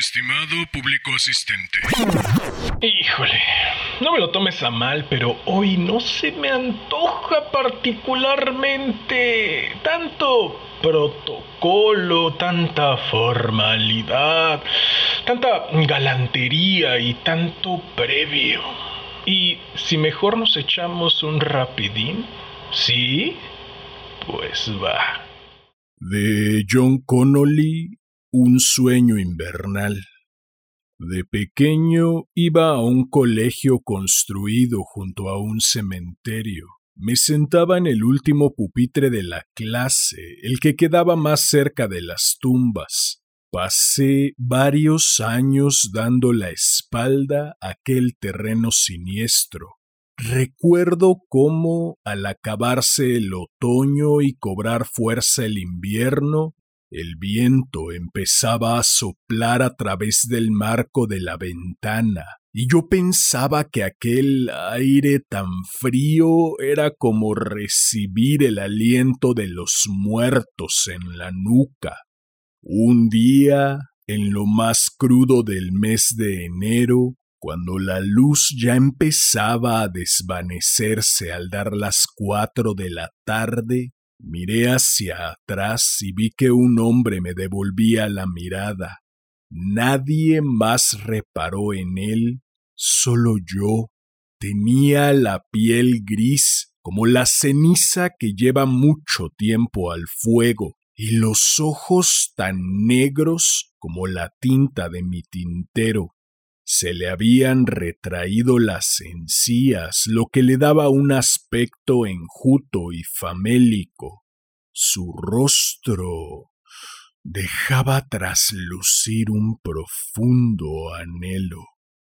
Estimado público asistente. Híjole, no me lo tomes a mal, pero hoy no se me antoja particularmente tanto protocolo, tanta formalidad, tanta galantería y tanto previo. Y si mejor nos echamos un rapidín, ¿sí? Pues va. De John Connolly un sueño invernal. De pequeño iba a un colegio construido junto a un cementerio. Me sentaba en el último pupitre de la clase, el que quedaba más cerca de las tumbas. Pasé varios años dando la espalda a aquel terreno siniestro. Recuerdo cómo, al acabarse el otoño y cobrar fuerza el invierno, el viento empezaba a soplar a través del marco de la ventana, y yo pensaba que aquel aire tan frío era como recibir el aliento de los muertos en la nuca. Un día, en lo más crudo del mes de enero, cuando la luz ya empezaba a desvanecerse al dar las cuatro de la tarde, Miré hacia atrás y vi que un hombre me devolvía la mirada. Nadie más reparó en él, solo yo. Tenía la piel gris como la ceniza que lleva mucho tiempo al fuego y los ojos tan negros como la tinta de mi tintero. Se le habían retraído las encías, lo que le daba un aspecto enjuto y famélico. Su rostro dejaba traslucir un profundo anhelo.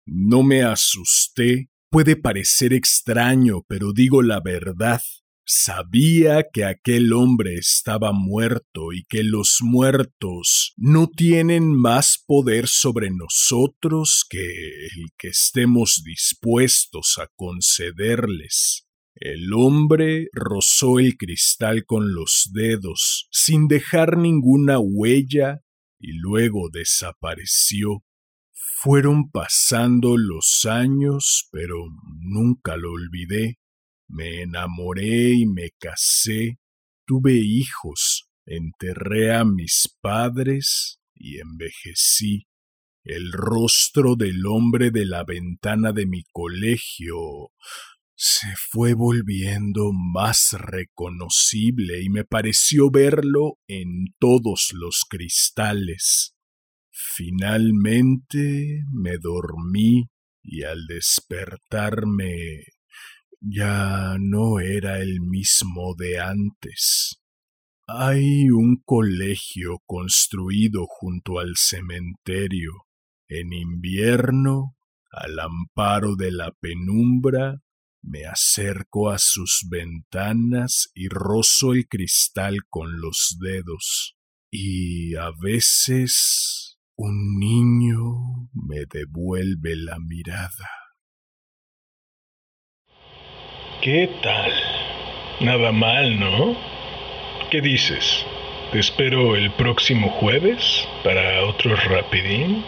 No me asusté. Puede parecer extraño, pero digo la verdad. Sabía que aquel hombre estaba muerto y que los muertos no tienen más poder sobre nosotros que el que estemos dispuestos a concederles. El hombre rozó el cristal con los dedos, sin dejar ninguna huella, y luego desapareció. Fueron pasando los años, pero nunca lo olvidé. Me enamoré y me casé, tuve hijos, enterré a mis padres y envejecí. El rostro del hombre de la ventana de mi colegio se fue volviendo más reconocible y me pareció verlo en todos los cristales. Finalmente me dormí y al despertarme ya no era el mismo de antes. Hay un colegio construido junto al cementerio. En invierno, al amparo de la penumbra, me acerco a sus ventanas y rozo el cristal con los dedos. Y a veces un niño me devuelve la mirada. ¿Qué tal? Nada mal, ¿no? ¿Qué dices? ¿Te espero el próximo jueves para otro rapidín?